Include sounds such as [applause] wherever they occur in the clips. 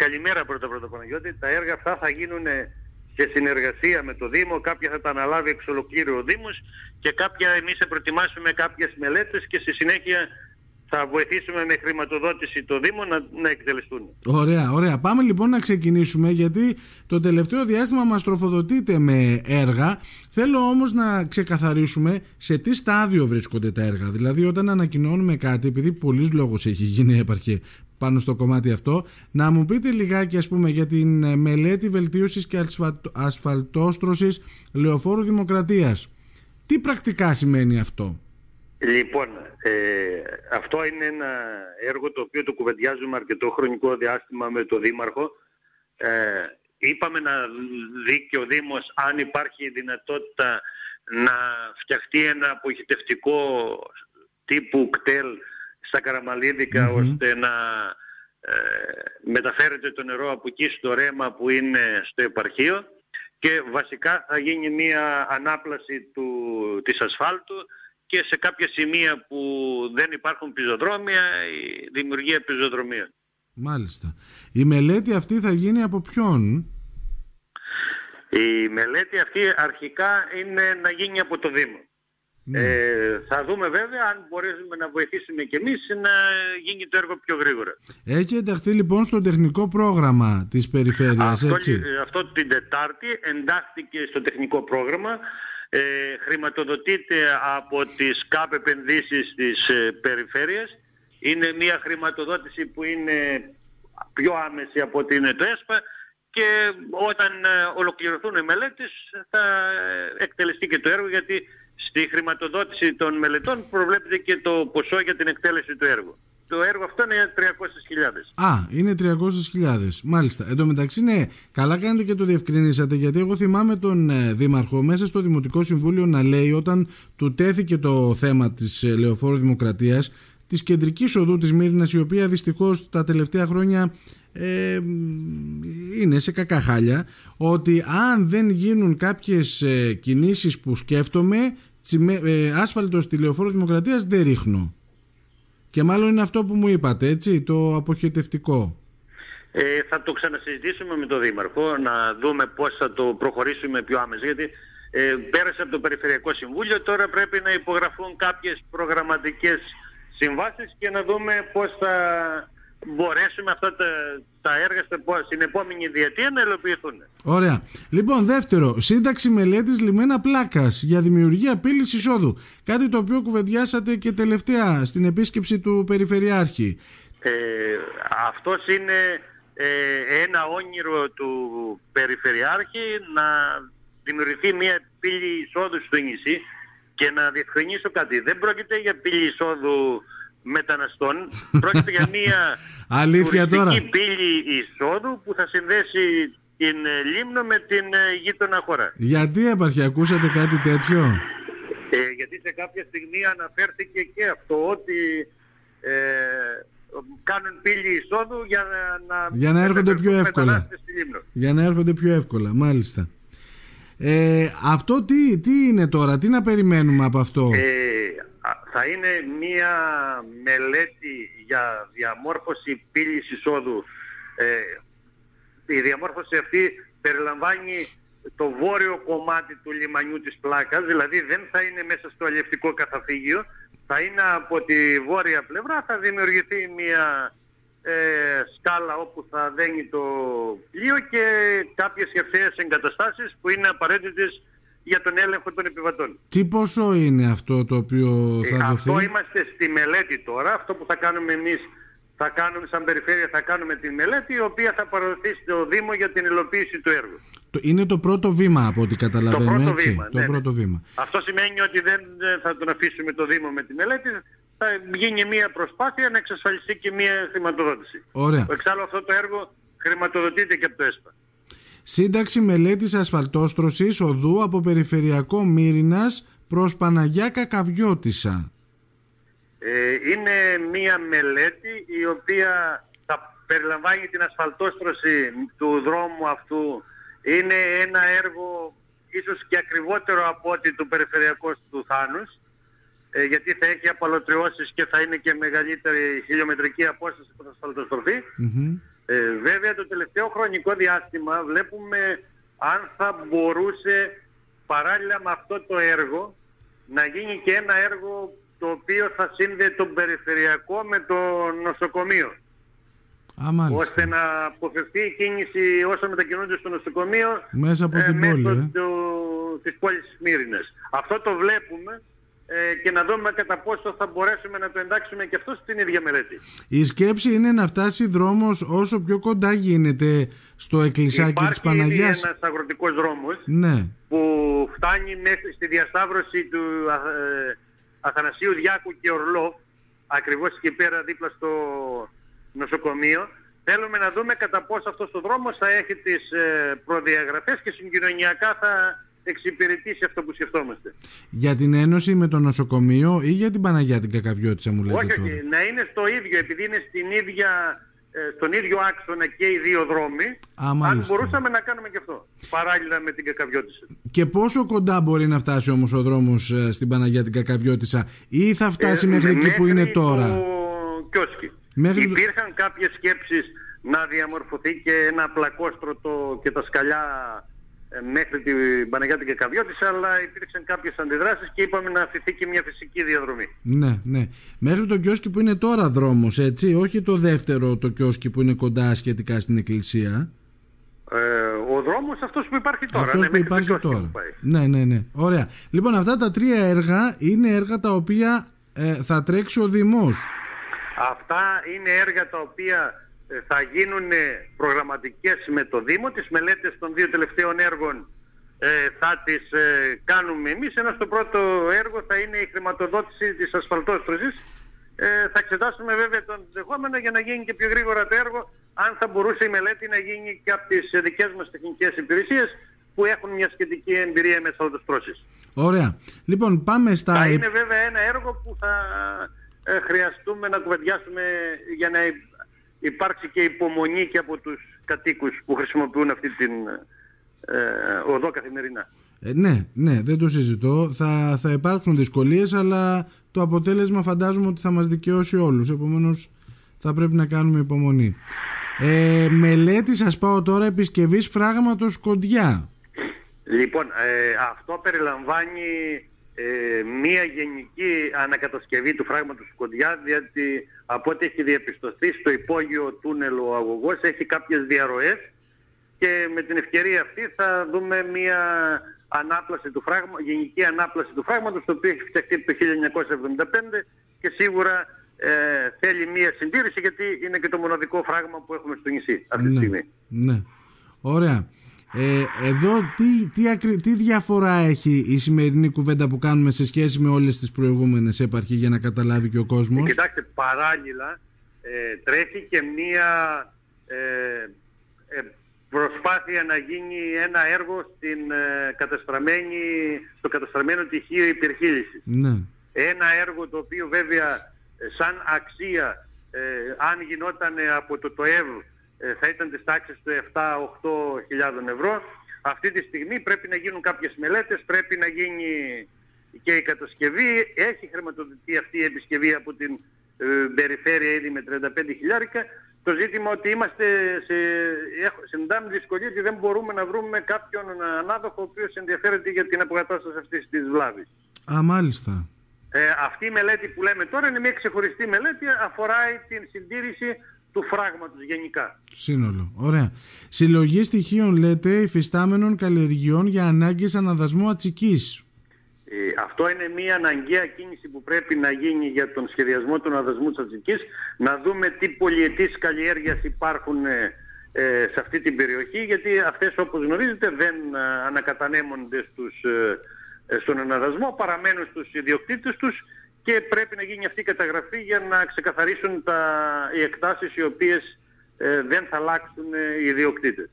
Καλημέρα πρώτα πρώτα Παναγιώτη. Τα έργα αυτά θα γίνουν σε συνεργασία με το Δήμο. Κάποια θα τα αναλάβει εξ ολοκλήρου ο Δήμος και κάποια εμείς θα προετοιμάσουμε κάποιες μελέτες και στη συνέχεια θα βοηθήσουμε με χρηματοδότηση το Δήμο να, να εκτελεστούν. Ωραία, ωραία. Πάμε λοιπόν να ξεκινήσουμε γιατί το τελευταίο διάστημα μας τροφοδοτείται με έργα. Θέλω όμως να ξεκαθαρίσουμε σε τι στάδιο βρίσκονται τα έργα. Δηλαδή όταν ανακοινώνουμε κάτι, επειδή πολλής λόγος έχει γίνει έπαρχε πάνω στο κομμάτι αυτό, να μου πείτε λιγάκι ας πούμε για την μελέτη βελτίωσης και ασφαλτόστρωσης λεωφόρου δημοκρατίας. Τι πρακτικά σημαίνει αυτό; Λοιπόν, ε, αυτό είναι ένα έργο το οποίο το κουβεντιάζουμε αρκετό χρονικό διάστημα με το Δήμαρχο. Ε, είπαμε να δει και ο Δήμος αν υπάρχει δυνατότητα να φτιαχτεί ένα αποχητευτικό τύπου κτέλ στα καραμαλιδικα ώστε να ε, μεταφέρεται το νερό από εκεί στο ρέμα που είναι στο επαρχείο και βασικά θα γίνει μια ανάπλαση του, της ασφάλτου και σε κάποια σημεία που δεν υπάρχουν πεζοδρόμια η δημιουργία πεζοδρομίων. Μάλιστα. Η μελέτη αυτή θα γίνει από ποιον; Η μελέτη αυτή αρχικά είναι να γίνει από το Δήμο. Ναι. Ε, θα δούμε βέβαια αν μπορέσουμε να βοηθήσουμε και εμείς να γίνει το έργο πιο γρήγορα. Έχει ενταχθεί λοιπόν στο τεχνικό πρόγραμμα της περιφέρειας, αυτό, έτσι; Αυτό την Τετάρτη εντάχθηκε στο τεχνικό πρόγραμμα ε, χρηματοδοτείται από τις ΚΑΠ επενδύσεις της ε, περιφέρειας. Είναι μια χρηματοδότηση που είναι πιο άμεση από ότι είναι το ΕΣΠΑ και όταν ε, ολοκληρωθούν οι μελέτες θα εκτελεστεί και το έργο γιατί στη χρηματοδότηση των μελετών προβλέπεται και το ποσό για την εκτέλεση του έργου το έργο αυτό είναι 300.000. Α, είναι 300.000. Μάλιστα. Εν τω μεταξύ, ναι, καλά κάνετε και το διευκρινίσατε, γιατί εγώ θυμάμαι τον ε, Δήμαρχο μέσα στο Δημοτικό Συμβούλιο να λέει όταν του τέθηκε το θέμα της ε, Λεωφόρου Δημοκρατίας, της κεντρικής οδού της Μύρινας, η οποία δυστυχώς τα τελευταία χρόνια ε, είναι σε κακά χάλια, ότι αν δεν γίνουν κάποιες ε, κινήσεις που σκέφτομαι, ε, άσφαλτο στη Λεωφόρο Δημοκρατίας δεν ρίχνω. Και μάλλον είναι αυτό που μου είπατε, έτσι, το αποχαιτευτικό. Ε, θα το ξανασυζητήσουμε με τον Δήμαρχο, να δούμε πώς θα το προχωρήσουμε πιο άμεσα, γιατί ε, πέρασε από το Περιφερειακό Συμβούλιο, τώρα πρέπει να υπογραφούν κάποιες προγραμματικές συμβάσεις και να δούμε πώς θα μπορέσουμε αυτά τα, τα έργα στην επόμενη διετία να υλοποιηθούν. Ωραία. Λοιπόν, δεύτερο, σύνταξη μελέτης λιμένα πλάκας για δημιουργία πύλη εισόδου. Κάτι το οποίο κουβεντιάσατε και τελευταία στην επίσκεψη του Περιφερειάρχη. Ε, αυτός είναι ε, ένα όνειρο του Περιφερειάρχη να δημιουργηθεί μια πύλη εισόδου στο νησί και να διευκρινίσω κάτι. Δεν πρόκειται για πύλη εισόδου μεταναστών. [laughs] Πρόκειται για μια Αλήθεια τουριστική πύλη εισόδου που θα συνδέσει την ε, Λίμνο με την ε, γείτονα χώρα. Γιατί έπαρχε, ακούσατε κάτι τέτοιο; Ε, γιατί σε κάποια στιγμή αναφέρθηκε και αυτό ότι ε, κάνουν πύλη εισόδου για να, για να έρχονται πιο εύκολα. Για να έρχονται πιο εύκολα, μάλιστα. Ε, αυτό τι, τι είναι τώρα, τι να περιμένουμε από αυτό; Ε, θα είναι μία μελέτη για διαμόρφωση πύλης εισόδου. Ε, η διαμόρφωση αυτή περιλαμβάνει το βόρειο κομμάτι του λιμανιού της Πλάκας, δηλαδή δεν θα είναι μέσα στο αλληλευτικό καταφύγιο, θα είναι από τη βόρεια πλευρά, θα δημιουργηθεί μια ε, σκάλα όπου θα δένει το πλοίο και κάποιες ευθείες εγκαταστάσεις που είναι απαραίτητες για τον έλεγχο των επιβατών. Τι ποσό είναι αυτό το οποίο θα ε, δοθεί; Αυτό είμαστε στη μελέτη τώρα. Αυτό που θα κάνουμε εμείς, θα κάνουμε σαν περιφέρεια, θα κάνουμε τη μελέτη η οποία θα παραδοθεί στο Δήμο για την υλοποίηση του έργου. Είναι το πρώτο βήμα από ό,τι καταλαβαίνω, το πρώτο έτσι; Βήμα, το ναι, πρώτο ναι. βήμα. Αυτό σημαίνει ότι δεν θα τον αφήσουμε το Δήμο με τη μελέτη, θα γίνει μια προσπάθεια να εξασφαλιστεί και μια χρηματοδότηση. Ωραία. Εξάλλου αυτό το έργο χρηματοδοτείται και από το ΕΣΠΑ. Σύνταξη μελέτης ασφαλτόστρωσης οδού από περιφερειακό Μύρινας προς Παναγιά Κακαβιώτησα. Ε, είναι μία μελέτη η οποία θα περιλαμβάνει την ασφαλτόστρωση του δρόμου αυτού. Είναι ένα έργο ίσως και ακριβότερο από ότι του περιφερειακού του Θάνους ε, γιατί θα έχει απαλωτριώσεις και θα είναι και μεγαλύτερη χιλιομετρική απόσταση που θα ασφαλτοστροφεί. Ε, βέβαια το τελευταίο χρονικό διάστημα βλέπουμε αν θα μπορούσε παράλληλα με αυτό το έργο να γίνει και ένα έργο το οποίο θα σύνδεε τον περιφερειακό με το νοσοκομείο. Α, ώστε να αποφευθεί η κίνηση όσο μετακινούνται στο νοσοκομείο μέσα από την πόλη, ε. του, της πόλης Σμύρινες. Αυτό το βλέπουμε ε, και να δούμε κατά πόσο θα μπορέσουμε να το εντάξουμε και αυτό στην ίδια μελέτη. Η σκέψη είναι να φτάσει δρόμος όσο πιο κοντά γίνεται στο εκκλησάκι της Παναγιάς. Υπάρχει ένας αγροτικός δρόμος ναι. που φτάνει μέχρι στη διασταύρωση του ε, Αθανασίου Διάκου και Ορλό, ακριβώς εκεί πέρα δίπλα στο νοσοκομείο. Θέλουμε να δούμε κατά πόσο αυτός ο δρόμος θα έχει τις ε, προδιαγραφές και συγκοινωνιακά θα εξυπηρετήσει αυτό που σκεφτόμαστε. Για την ένωση με το νοσοκομείο ή για την Παναγιά την Κακαβιώτησα μου λέτε Όχι, τώρα; όχι. Να είναι στο ίδιο, επειδή είναι στην ίδια, ε, στον ίδιο άξονα και οι δύο δρόμοι, Α, αν μπορούσαμε να κάνουμε και αυτό, παράλληλα με την Κακαβιώτησα. Και πόσο κοντά μπορεί να φτάσει όμως ο δρόμος ε, στην Παναγιά την Κακαβιώτησα ή θα φτάσει ε, μέχρι εκεί που είναι τώρα; Το κιόσκι. Μέχρι... Υπήρχαν κάποιες σκέψεις να διαμορφωθεί και ένα πλακόστρωτο και τα σκαλιά ε, μέχρι την Παναγιάτη και Καβιώτης, αλλά υπήρξαν κάποιες αντιδράσεις και είπαμε να αφηθεί και μια φυσική διαδρομή. Ναι, ναι. Μέχρι το κιόσκι που είναι τώρα δρόμος, έτσι, όχι το δεύτερο το κιόσκι που είναι κοντά σχετικά στην εκκλησία. Ε, ο δρόμος αυτός που υπάρχει τώρα. Αυτός ναι, που υπάρχει τώρα. Ναι, ναι, ναι. Ωραία. Λοιπόν, αυτά τα τρία έργα είναι έργα τα οποία ε, θα τρέξει ο Δημός. Αυτά είναι έργα τα οποία ε, θα γίνουν προγραμματικές με το Δήμο. Τις μελέτες των δύο τελευταίων έργων ε, θα τις ε, κάνουμε εμείς. Ένα στο πρώτο έργο θα είναι η χρηματοδότηση της ασφαλτόστρωσης. Ε, θα εξετάσουμε βέβαια τον δεχόμενο για να γίνει και πιο γρήγορα το έργο αν θα μπορούσε η μελέτη να γίνει και από τις δικές μας τεχνικές υπηρεσίες που έχουν μια σχετική εμπειρία με ασφαλτοστρώσεις. Ωραία. Λοιπόν, πάμε στα... Θα είναι βέβαια ένα έργο που θα χρειαστούμε να κουβεντιάσουμε για να υπάρξει και υπομονή και από τους κατοίκους που χρησιμοποιούν αυτή την ε, οδό καθημερινά. Ε, ναι, ναι, δεν το συζητώ. Θα, θα υπάρξουν δυσκολίες, αλλά το αποτέλεσμα φαντάζομαι ότι θα μας δικαιώσει όλους. Επομένως, θα πρέπει να κάνουμε υπομονή. Ε, μελέτη, σας πάω τώρα, επισκευής φράγματος κοντιά. Λοιπόν, ε, αυτό περιλαμβάνει ε, μία γενική ανακατασκευή του φράγματος Κοντιά διότι από ό,τι έχει διαπιστωθεί στο υπόγειο τούνελ ο αγωγός έχει κάποιες διαρροές και με την ευκαιρία αυτή θα δούμε μία ανάπλαση του φράγμα, γενική ανάπλαση του φράγματος το οποίο έχει φτιαχτεί το 1975 και σίγουρα ε, θέλει μία συντήρηση γιατί είναι και το μοναδικό φράγμα που έχουμε στο νησί αυτή τη ναι, στιγμή. Ναι. Ωραία. Ε, εδώ τι, τι, τι διαφορά έχει η σημερινή κουβέντα που κάνουμε σε σχέση με όλες τις προηγούμενες έπαρχοι για να καταλάβει και ο κόσμος; Κοιτάξτε, παράλληλα ε, τρέχει και μία ε, ε, προσπάθεια να γίνει ένα έργο στην, καταστραμμένη, στο καταστραμμένο τυχείο υπερχείλησης. Ναι. Ένα έργο το οποίο βέβαια σαν αξία αν γινόταν από το ΤΟΕΒ ε, θα ήταν της τάξης του 7-8 χιλιάδων ευρώ. Αυτή τη στιγμή πρέπει να γίνουν κάποιες μελέτες, πρέπει να γίνει και η κατασκευή. Έχει χρηματοδοτηθεί αυτή η επισκευή από την ε, περιφέρεια ήδη με 35 χιλιάρικα. Το ζήτημα ότι είμαστε σε, συναντάμε δυσκολία ότι δεν μπορούμε να βρούμε κάποιον ανάδοχο ο οποίος ενδιαφέρεται για την αποκατάσταση αυτής της βλάβης. Α, μάλιστα. Ε, αυτή η μελέτη που λέμε τώρα είναι μια ξεχωριστή μελέτη, αφορά την συντήρηση του φράγματος γενικά. Σύνολο. Ωραία. Συλλογή στοιχείων λέτε υφιστάμενων καλλιεργειών για ανάγκες αναδασμού ατσικής. Ε, αυτό είναι μια αναγκαία κίνηση που πρέπει να γίνει για τον σχεδιασμό του αναδασμού της ατσικής. Να δούμε τι πολυετής καλλιέργειας υπάρχουν ε, ε, σε αυτή την περιοχή γιατί αυτές όπως γνωρίζετε δεν ε, ανακατανέμονται στους, στον αναδασμό, παραμένουν στους ιδιοκτήτες τους και πρέπει να γίνει αυτή η καταγραφή για να ξεκαθαρίσουν τα, οι εκτάσεις οι οποίες ε, δεν θα αλλάξουν ε, οι ιδιοκτήτες.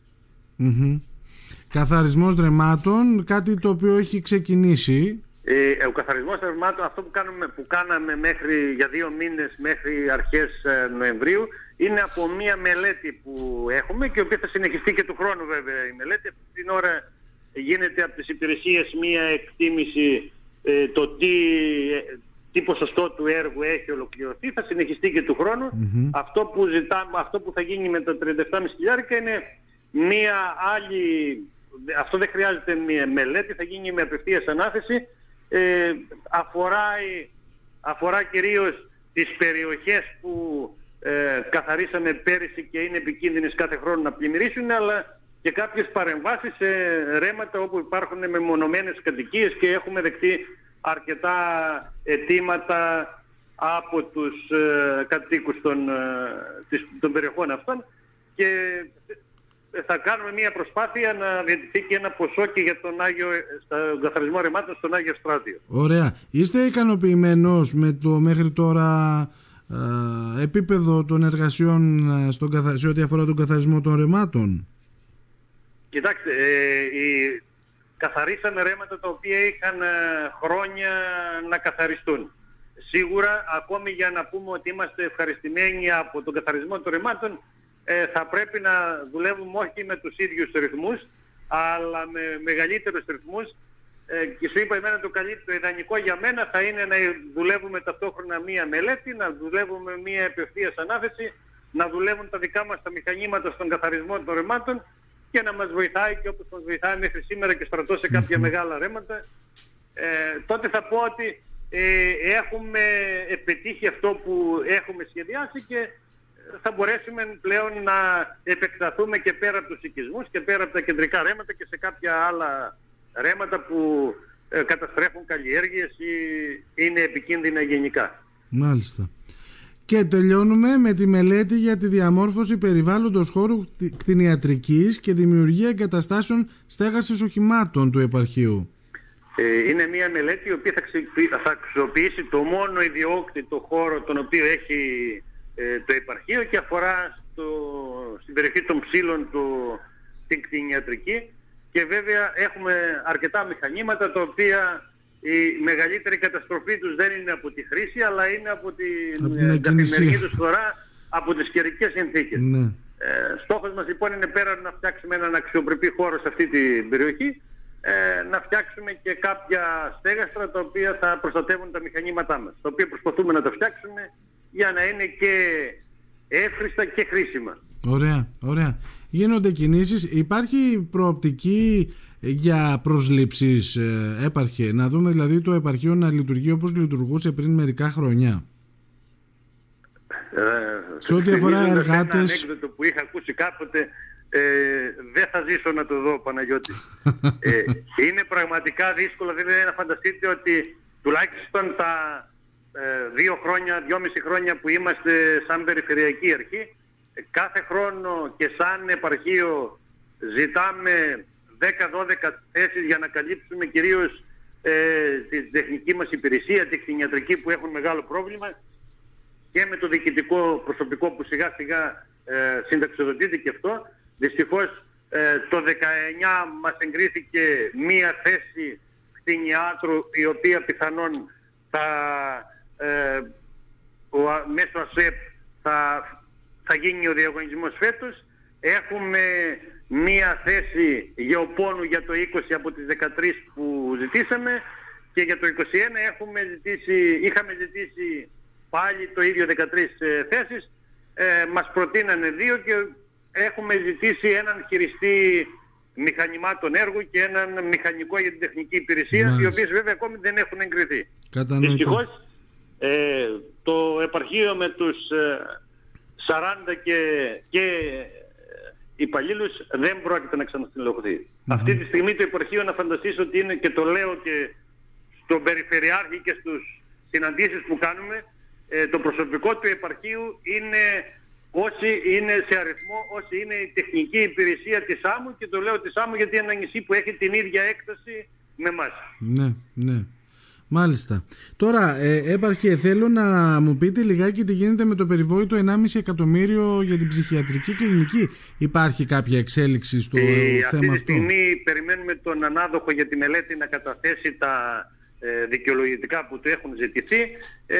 Καθαρισμός δρεμάτων, κάτι το οποίο έχει ξεκινήσει. Ε, ο καθαρισμός δρεμάτων, αυτό που, κάνουμε, που κάναμε μέχρι, για δύο μήνες μέχρι αρχές ε, Νοεμβρίου, είναι από μία μελέτη που έχουμε και η οποία θα συνεχιστεί και του χρόνου βέβαια η μελέτη. Αυτή την ώρα γίνεται από τις υπηρεσίες μία εκτίμηση το τι τι ποσοστό του έργου έχει ολοκληρωθεί, θα συνεχιστεί και του χρονου Αυτό, που ζητάμε, αυτό που θα γίνει με τα 37,5 χιλιάρικα είναι μία άλλη, αυτό δεν χρειάζεται μία μελέτη, θα γίνει με απευθείας ανάθεση, ε, αφορά, αφορά κυρίως τις περιοχές που ε, καθαρίσαμε πέρυσι και είναι επικίνδυνες κάθε χρόνο να πλημμυρίσουν, αλλά και κάποιες παρεμβάσεις σε ρέματα όπου υπάρχουν μεμονωμένες κατοικίες και έχουμε δεκτεί αρκετά αιτήματα από τους ε, κατοίκους των, ε, των περιοχών αυτών και θα κάνουμε μια προσπάθεια να διατηθεί και ένα ποσό και για τον Άγιο, στον καθαρισμό ρεμάτων στον Άγιο Στράτιο. Ωραία. Είστε ικανοποιημένος με το μέχρι τώρα ε, επίπεδο των εργασιών ε, στον, σε ό,τι αφορά τον καθαρισμό των ρεμάτων. Κοιτάξτε, ε, η, καθαρίσαμε ρέματα τα οποία είχαν ε, χρόνια να καθαριστούν. Σίγουρα, ακόμη για να πούμε ότι είμαστε ευχαριστημένοι από τον καθαρισμό των ρεμάτων, ε, θα πρέπει να δουλεύουμε όχι με τους ίδιους ρυθμούς, αλλά με μεγαλύτερους ρυθμούς. Ε, και σου είπα εμένα το καλύτερο, το ιδανικό για μένα θα είναι να δουλεύουμε ταυτόχρονα μία μελέτη, να δουλεύουμε μία επευθείας ανάθεση, να δουλεύουν τα δικά μας τα μηχανήματα στον καθαρισμό των ρεμάτων και να μας βοηθάει και όπως μας βοηθάει μέχρι σήμερα και στρατώ σε κάποια μεγάλα ρέματα. Ε, τότε θα πω ότι ε, έχουμε επιτύχει αυτό που έχουμε σχεδιάσει και θα μπορέσουμε πλέον να επεκταθούμε και πέρα από τους οικισμούς και πέρα από τα κεντρικά ρέματα και σε κάποια άλλα ρέματα που ε, καταστρέφουν καλλιέργειες ή είναι επικίνδυνα γενικά. Μάλιστα. Και τελειώνουμε με τη μελέτη για τη διαμόρφωση περιβάλλοντος χώρου κτηνιατρικής και δημιουργία εγκαταστάσεων στέγασης οχημάτων του επαρχείου. Ε, είναι μια μελέτη η οποία θα αξιοποιήσει το μόνο ιδιόκτητο χώρο τον οποίο έχει ε, το επαρχείο και αφορά στο, στην περιοχή των ψήλων του, στην κτηνιατρική και βέβαια έχουμε αρκετά μηχανήματα τα οποία η μεγαλύτερη καταστροφή τους δεν είναι από τη χρήση αλλά είναι από την, την ε, καθημερινή τους φορά από τις καιρικές συνθήκες. Ναι. Ε, στόχος μας λοιπόν είναι πέρα να φτιάξουμε έναν αξιοπρεπή χώρο σε αυτή την περιοχή ε, να φτιάξουμε και κάποια στέγαστρα τα οποία θα προστατεύουν τα μηχανήματά μας. Τα οποία προσπαθούμε να τα φτιάξουμε για να είναι και εύχριστα και χρήσιμα. Ωραία, ωραία. Γίνονται κινήσεις. Υπάρχει προοπτική για προσλήψεις ε, έπαρχε. Να δούμε δηλαδή το επαρχείο να λειτουργεί όπως λειτουργούσε πριν μερικά χρόνια. Ε, σε ό,τι αφορά εργάτες... Ένα ανέκδοτο που είχα ακούσει κάποτε ε, δεν θα ζήσω να το δω Παναγιώτη. [laughs] ε, είναι πραγματικά δύσκολο δηλαδή να φανταστείτε ότι τουλάχιστον τα ε, δύο χρόνια, δυόμιση χρόνια που είμαστε σαν περιφερειακή αρχή κάθε χρόνο και σαν επαρχείο ζητάμε 10-12 θέσεις για να καλύψουμε κυρίως ε, τη τεχνική μας υπηρεσία, τη κτηνιατρική που έχουν μεγάλο πρόβλημα και με το διοικητικό προσωπικό που σιγά σιγά ε, συνταξιοδοτείται και αυτό. Δυστυχώς ε, το 19 μας εγκρίθηκε μία θέση κτηνιάτρου η οποία πιθανόν θα, ε, ο, μέσω ΑΣΕΠ θα, θα γίνει ο διαγωνισμός φέτος. Έχουμε μία θέση γεωπόνου για το 20 από τις 13 που ζητήσαμε και για το 21 έχουμε ζητήσει, είχαμε ζητήσει πάλι το ίδιο 13 ε, θέσεις. Ε, μας προτείνανε δύο και έχουμε ζητήσει έναν χειριστή μηχανημάτων έργου και έναν μηχανικό για την τεχνική υπηρεσία, Μάλιστα. οι οποίες βέβαια ακόμη δεν έχουν εγκριθεί. Δυστυχώς ε, το επαρχείο με τους 40 και, και υπαλλήλους δεν πρόκειται να ξαναστηλωχθεί. Αυτή τη στιγμή το υπαρχείο να φανταστείς ότι είναι και το λέω και στον Περιφερειάρχη και στους συναντήσεις που κάνουμε ε, το προσωπικό του επαρχείου είναι όσοι είναι σε αριθμό, όσοι είναι η τεχνική υπηρεσία της άμμου και το λέω της άμμου γιατί είναι ένα νησί που έχει την ίδια έκταση με εμάς. Ναι, ναι. Μάλιστα. Τώρα, ε, έπαρχε, θέλω να μου πείτε λιγάκι τι γίνεται με το περιβόητο 1,5 εκατομμύριο για την ψυχιατρική κλινική. Υπάρχει κάποια εξέλιξη στο ε, θέμα αυτό; Αυτή τη στιγμή περιμένουμε τον ανάδοχο για τη μελέτη να καταθέσει τα ε, δικαιολογητικά που του έχουν ζητηθεί. Ε,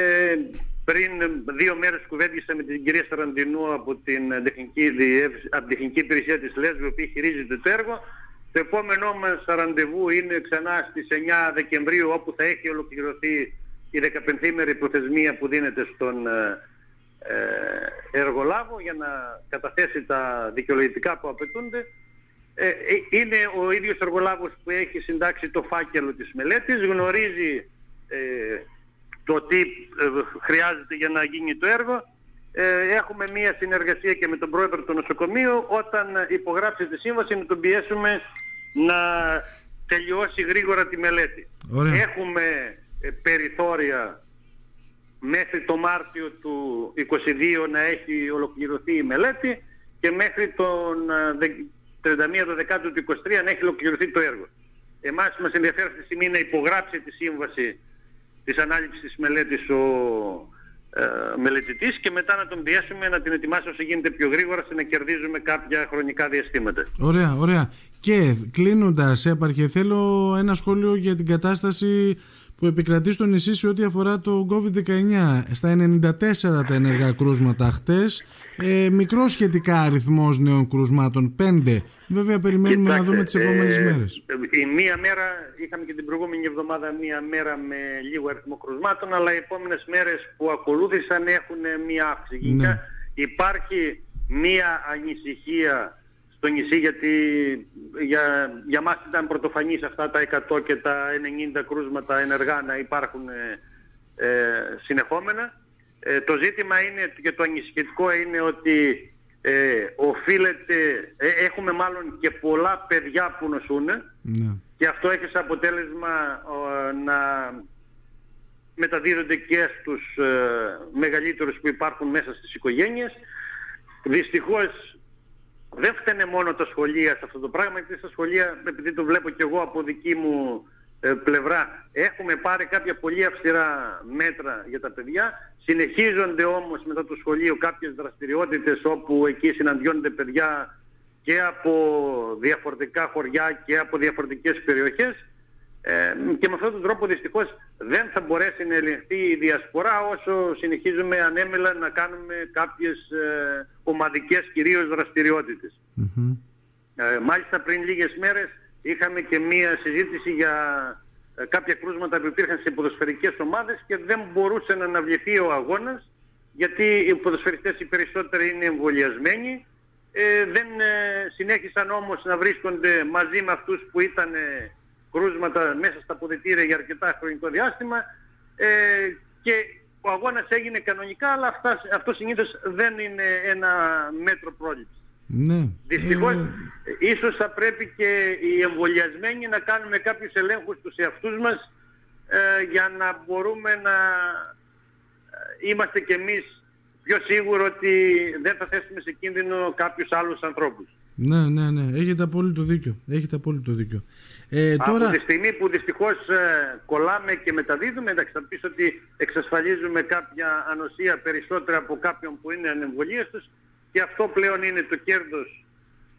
πριν δύο μέρες κουβέντισα με την κυρία Σαραντινού από την τεχνική, από την τεχνική υπηρεσία της ΛΕΣΒ, η οποία χειρίζεται το έργο. Το επόμενό μας ραντεβού είναι ξανά στις 9 Δεκεμβρίου όπου θα έχει ολοκληρωθεί η 15ημερη προθεσμία που δίνεται στον ε, εργολάβο για να καταθέσει τα δικαιολογητικά που απαιτούνται. Ε, είναι ο ίδιος εργολάβος που έχει συντάξει το φάκελο της μελέτης, γνωρίζει το τι χρειάζεται για να γίνει το έργο. Έχουμε μία συνεργασία και με τον πρόεδρο του νοσοκομείου όταν υπογράψει τη σύμβαση να τον πιέσουμε να τελειώσει γρήγορα τη μελέτη. Έχουμε ε, περιθώρια μέχρι το Μάρτιο του 2022 να έχει ολοκληρωθεί η μελέτη και μέχρι τον 31 ε, Δεκάτου του 2023 να έχει ολοκληρωθεί το έργο. Εμάς μας ενδιαφέρει αυτή τη στιγμή να υπογράψει τη σύμβαση της ανάληψης της μελέτης ο ε, μελετητής και μετά να τον πιέσουμε να την ετοιμάσει όσο γίνεται πιο γρήγορα ώστε να κερδίζουμε κάποια χρονικά διαστήματα. Ωραία, ωραία. Και κλείνοντας, έπαρχε, θέλω ένα σχόλιο για την κατάσταση που επικρατεί στο νησί σε ό,τι αφορά το COVID-19. Στα 94 τα ενεργά κρούσματα χτες, ε, μικρό σχετικά αριθμός νέων κρούσματων, 5. Βέβαια περιμένουμε να δούμε τις επόμενες ε, μέρες. Η μία μέρα, είχαμε και την προηγούμενη εβδομάδα μία μέρα με λίγο αριθμό κρούσματων, αλλά οι επόμενες μέρες που ακολούθησαν έχουν μία αύξηση. Ναι. Υπάρχει μία ανησυχία στο νησί γιατί για, για μας ήταν πρωτοφανής αυτά τα 100 και τα 90 κρούσματα ενεργά να υπάρχουν ε, ε, συνεχόμενα. Ε, το ζήτημα είναι και το ανησυχητικό είναι ότι ε, οφείλεται, έχουμε μάλλον και πολλά παιδιά που νοσούν ναι. και αυτό έχει σαν αποτέλεσμα να μεταδίδονται και στους μεγαλύτερους που υπάρχουν μέσα στις οικογένειες. Δυστυχώς δεν φταίνε μόνο τα σχολεία σε αυτό το πράγμα, γιατί στα σχολεία, επειδή το βλέπω και εγώ από δική μου ε, πλευρά, έχουμε πάρει κάποια πολύ αυστηρά μέτρα για τα παιδιά. Συνεχίζονται όμως μετά το σχολείο κάποιες δραστηριότητες όπου εκεί συναντιόνται παιδιά και από διαφορετικά χωριά και από διαφορετικές περιοχές ε, και με αυτόν τον τρόπο δυστυχώς δεν θα μπορέσει να ελεγχθεί η διασπορά όσο συνεχίζουμε ανέμελα να κάνουμε κάποιες ε, ομαδικές κυρίως Ε, μάλιστα πριν λίγες μέρες είχαμε και μία συζήτηση για ε, κάποια κρούσματα που υπήρχαν σε ποδοσφαιρικές ομάδες και δεν μπορούσε να αναβληθεί ο αγώνας γιατί οι ποδοσφαιριστές οι περισσότεροι είναι εμβολιασμένοι. Ε, δεν ε, συνέχισαν όμως να βρίσκονται μαζί με αυτούς που ήταν κρούσματα μέσα στα ποδητήρια για αρκετά χρονικό διάστημα ε, και ο αγώνας έγινε κανονικά αλλά αυτά, αυτό συνήθως δεν είναι ένα μέτρο πρόληψης. Ναι. Δυστυχώς ε... ίσως θα πρέπει και οι εμβολιασμένοι να κάνουμε κάποιους ελέγχους στους εαυτούς μας ε, για να μπορούμε να ε, είμαστε κι εμείς πιο σίγουροι ότι δεν θα θέσουμε σε κίνδυνο κάποιους άλλους ανθρώπους. Ναι, ναι, ναι. Έχετε απόλυτο δίκιο. Έχετε απόλυτο δίκιο. Ε, τώρα... Από τη στιγμή που δυστυχώς ε, κολλάμε και μεταδίδουμε, εντάξει θα πεις ότι εξασφαλίζουμε κάποια ανοσία περισσότερα από κάποιον που είναι ανεμβολίαστος και αυτό πλέον είναι το κέρδος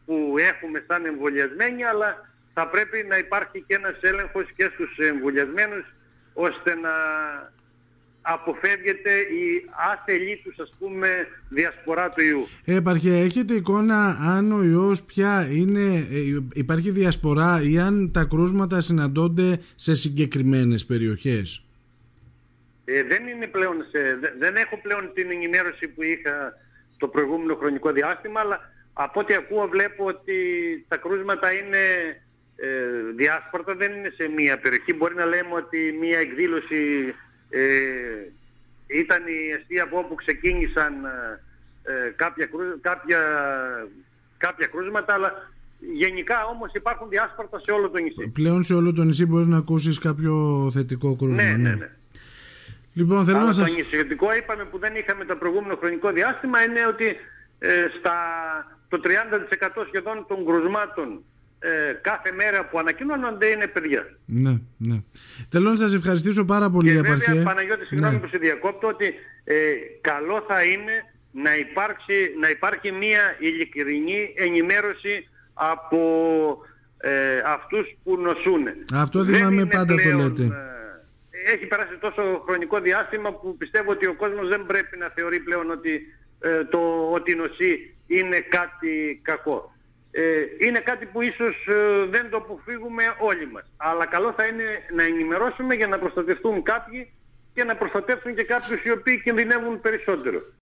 που έχουμε σαν εμβολιασμένοι, αλλά θα πρέπει να υπάρχει και ένας έλεγχος και στους εμβολιασμένους ώστε να αποφεύγεται η άθελή τους ας πούμε διασπορά του ιού. Έπαρχε, έχετε εικόνα αν ο ιός πια είναι, ε, υπάρχει διασπορά ή αν τα κρούσματα συναντώνται σε συγκεκριμένες περιοχές; Ε, δεν είναι πλέον σε, δεν έχω πλέον την ενημέρωση που είχα το προηγούμενο χρονικό διάστημα αλλά από ό,τι ακούω βλέπω ότι τα κρούσματα είναι ε, διάσπορτα δεν είναι σε μία περιοχή. Μπορεί να λέμε ότι μία εκδήλωση ε, ήταν η αιστεία από όπου ξεκίνησαν ε, κάποια, κάποια, κάποια κρούσματα, αλλά γενικά όμως υπάρχουν διάσπαρτα σε όλο το νησί. Πλέον σε όλο το νησί μπορείς να ακούσεις κάποιο θετικό κρούσμα. Ναι, ναι, ναι. ναι. Λοιπόν, θέλω να σας... Το νησιωτικό είπαμε που δεν είχαμε το προηγούμενο χρονικό διάστημα είναι ότι ε, στα, το 30% σχεδόν των κρουσμάτων ε, κάθε μέρα που ανακοινώνονται είναι παιδιά. Ναι, ναι. Θέλω να σας ευχαριστήσω πάρα πολύ, Και βέβαια, Παναγιώτη, συγγνώμη ναι. που σε διακόπτω, ότι ε, καλό θα είναι να, υπάρξει, να υπάρχει μία ειλικρινή ενημέρωση από ε, αυτούς που νοσούν. Αυτό θυμάμαι πάντα το λέτε. Ε, έχει περάσει τόσο χρονικό διάστημα που πιστεύω ότι ο κόσμος δεν πρέπει να θεωρεί πλέον ότι, ε, το, ότι νοσεί είναι κάτι κακό ε, είναι κάτι που ίσως ε, δεν το αποφύγουμε όλοι μας. Αλλά καλό θα είναι να ενημερώσουμε για να προστατευτούν κάποιοι και να προστατεύσουν και κάποιους οι οποίοι κινδυνεύουν περισσότερο.